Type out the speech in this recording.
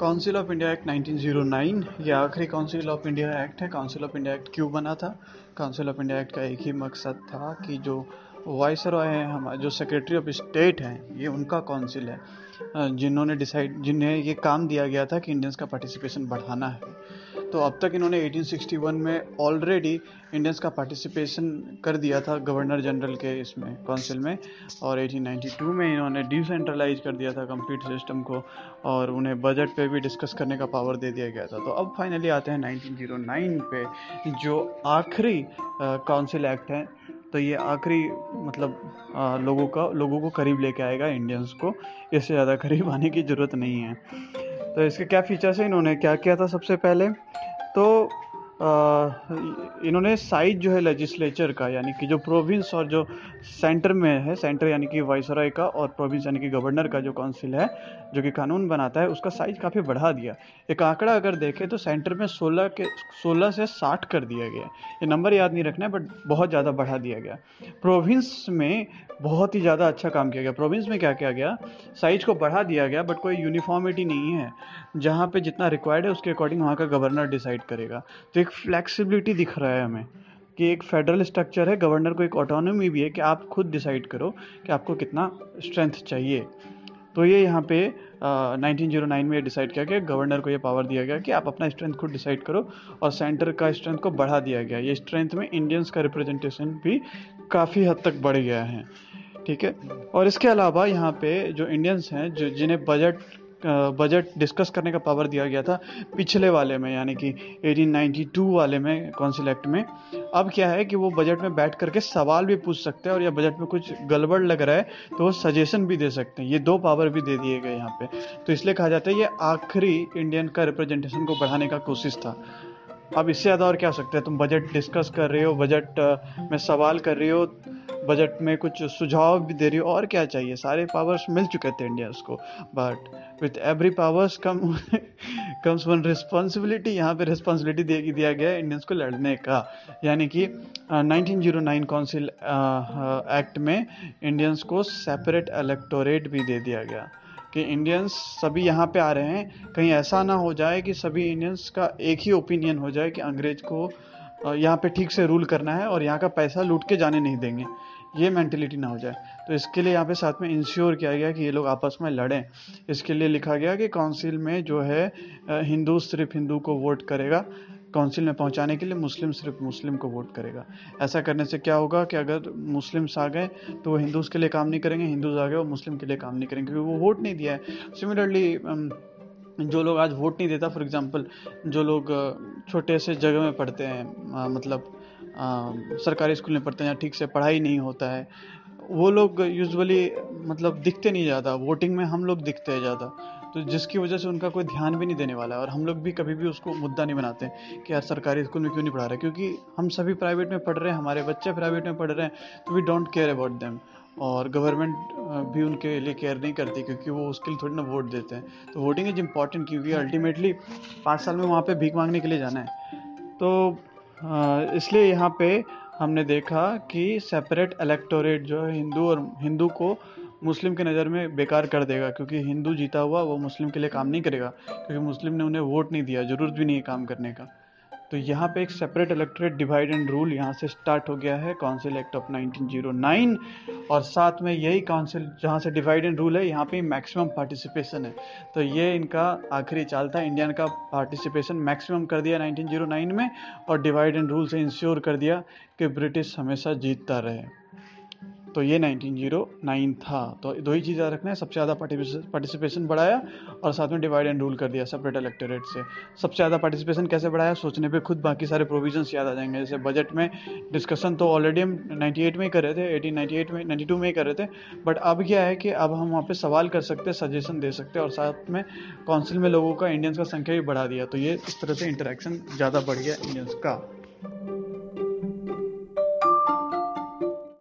Council of India act 1909 ये आखिरी council of India act है। काउंसिल ऑफ़ इंडिया एक्ट क्यों बना था? काउंसिल ऑफ़ इंडिया एक्ट का एक ही मकसद था कि जो वाइस रॉय हैं हमारे जो सेक्रेटरी ऑफ़ स्टेट हैं, ये उनका काउंसिल है। जिन्होंने डिसाइड जिन्हें ये काम दिया गया था कि इंडियंस का पार्टिसिपेशन बढ़ाना है। तो अब तक इन्होंने 1861 में ऑलरेडी इंडियंस का पार्टिसिपेशन कर दिया था गवर्नर जनरल के इसमें काउंसिल में और 1892 में इन्होंने डिसेंट्रलाइज कर दिया था कंप्लीट सिस्टम को और उन्हें बजट पे भी डिस्कस करने का पावर दे दिया गया था। तो अब फाइनली आते हैं 1909 पे जो आखिरी काउंसिल एक्ट है। तो ये आखिरी मतलब आ, लोगों का लोगों को करीब लेके आएगा इंडियंस को इससे ज़्यादा करीब आने की ज़रूरत नहीं है। तो इसके क्या फीचर्स हैं? इन्होंने क्या किया था सबसे पहले? तो इन्होंने साइज़ जो है लेजिस्लेचर का, यानी कि जो प्रोविंस और जो सेंटर में है सेंटर यानी कि वाइसराय का और प्रोविंस यानी कि गवर्नर का जो काउंसिल है, जो कि कानून बनाता है, उसका साइज़ काफ़ी बढ़ा दिया। एक आंकड़ा अगर देखें तो सेंटर में 16 के 16 से 60 कर दिया गया। ये नंबर याद नहीं रखना है बट बहुत ज़्यादा बढ़ा दिया गया। प्रोविंस में बहुत ही ज़्यादा अच्छा काम किया गया। प्रोविंस में क्या किया गया? साइज़ को बढ़ा दिया गया बट कोई यूनिफॉर्मिटी नहीं है। जहाँ पर जितना रिक्वायर्ड है, उसके अकॉर्डिंग वहाँ का गवर्नर डिसाइड करेगा। तो एक फ्लेक्सिबिलिटी दिख रहा है हमें कि एक फेडरल स्ट्रक्चर है गवर्नर को एक ऑटोनोमी भी है कि आप खुद डिसाइड करो कि आपको कितना स्ट्रेंथ चाहिए। तो ये यहाँ पे ज़ीरो नाइन में डिसाइड किया गया गवर्नर को ये पावर दिया गया कि आप अपना स्ट्रेंथ खुद डिसाइड करो और सेंटर का स्ट्रेंथ को बढ़ा दिया गया। ये स्ट्रेंथ में इंडियंस का रिप्रेजेंटेशन भी काफ़ी हद तक बढ़ गया है, ठीक है? और इसके अलावा यहाँ पे जो इंडियंस हैं, जो जिन्हें बजट बजट डिस्कस करने का पावर दिया गया था पिछले वाले में, यानी कि 1892 वाले में काउंसिल एक्ट में। अब क्या है कि वो बजट में बैठ करके सवाल भी पूछ सकते हैं और या बजट में कुछ गड़बड़ लग रहा है तो वो सजेशन भी दे सकते हैं। ये दो पावर भी दे दिए गए यहाँ पे। तो इसलिए कहा जाता है ये आखिरी इंडियन का रिप्रेजेंटेशन को बढ़ाने का कोशिश था। अब इससे ज़्यादा और क्या हो सकता है? तुम बजट डिस्कस कर रहे हो बजट में सवाल कर रहे हो बजट में कुछ सुझाव भी दे रही हो, और क्या चाहिए? सारे पावर्स मिल चुके थे इंडियंस को। But with every powers come comes one responsibility यहाँ पे रिस्पॉन्सिबिलिटी दे दिया गया है इंडियंस को लड़ने का। यानी कि nineteen zero nine council act में इंडियंस को सेपरेट इलेक्टोरेट भी दे दिया गया। कि इंडियंस सभी यहाँ पे आ रहे हैं। कहीं ऐसा ना हो जाए कि सभी इंडियंस का एक ही ओपिनियन हो जाए कि अंग्रेज़ को यहाँ पे ठीक से रूल करना है और यहाँ का पैसा लूट के जाने नहीं देंगे। ये मैंटेलिटी ना हो जाए। तो इसके लिए यहाँ पे साथ में इंश्योर किया गया कि ये लोग आपस में लड़ें। इसके लिए लिखा गया कि काउंसिल में जो है हिंदू सिर्फ़ हिंदू को वोट करेगा। काउंसिल में पहुँचाने के लिए मुस्लिम सिर्फ़ मुस्लिम को वोट करेगा। ऐसा करने से क्या होगा कि अगर मुस्लिम्स आ गए तो वो हिंदूज़ के लिए काम नहीं करेंगे हिंदूज़ आ गए वो मुस्लिम के लिए काम नहीं करेंगे क्योंकि वो वोट नहीं दिया है। सिमिलरली जो लोग आज वोट नहीं देता फॉर एग्ज़ाम्पल जो लोग छोटे से जगह में पढ़ते हैं आ, मतलब आ, सरकारी स्कूल में पढ़ते हैं ठीक से पढ़ाई नहीं होता है वो लोग यूजुअली मतलब दिखते नहीं ज़्यादा। वोटिंग में हम लोग दिखते हैं ज़्यादा। तो जिसकी वजह से उनका कोई ध्यान भी नहीं देने वाला है, और हम लोग भी कभी भी उसको मुद्दा नहीं बनाते कि यार सरकारी स्कूल में क्यों नहीं पढ़ा रहे, क्योंकि हम सभी प्राइवेट में पढ़ रहे हैं, हमारे बच्चे प्राइवेट में पढ़ रहे हैं तो we don't care about them और गवर्नमेंट भी उनके लिए केयर नहीं करती, क्योंकि वो उसके लिए थोड़ी ना वोट देते हैं. तो वोटिंग इज़ इंपॉर्टेंट क्योंकि अल्टीमेटली पाँच साल में वहाँ पे भीख मांगने के लिए जाना है. तो इसलिए यहाँ पे हमने देखा कि सेपरेट इलेक्टोरेट जो है, हिंदू और हिंदू को मुस्लिम के नज़र में बेकार कर देगा, क्योंकि हिंदू जीता हुआ वो मुस्लिम के लिए काम नहीं करेगा, क्योंकि मुस्लिम ने उन्हें वोट नहीं दिया, ज़रूरत भी नहीं है काम करने का। तो यहाँ पे एक separate electorate divide and rule यहाँ से स्टार्ट हो गया है काउंसिल एक्ट ऑफ़ 1909 और साथ में यही काउंसिल जहाँ से डिवाइड एंड रूल है, यहाँ पे मैक्सिमम पार्टिसिपेशन है। तो ये इनका आखिरी चाल था इंडियन का पार्टिसिपेशन मैक्सिमम कर दिया 1909 में और डिवाइड एंड रूल से इंश्योर कर दिया कि ब्रिटिश हमेशा जीतता रहे। तो ये 1909 था। तो दो ही चीज़ें रखना है, सबसे ज़्यादा पार्टिसिपेशन बढ़ाया और साथ में डिवाइड एंड रूल कर दिया सेपरेट इलेक्टोरेट से। सबसे ज़्यादा पार्टिसिपेशन कैसे बढ़ाया? सोचने पे खुद बाकी सारे प्रोविजंस याद आ जाएँगे। जैसे बजट में डिस्कशन तो ऑलरेडी हम 98 में ही कर रहे थे 1898 में 92 में ही कर रहे थे। बट अब क्या है कि अब हम वहाँ पर सवाल कर सकते सजेशन दे सकते और साथ में काउंसिल में लोगों का इंडियंस का संख्या भी बढ़ा दिया। तो ये इस तरह से इंटरेक्शन ज़्यादा बढ़ गया इंडियंस का।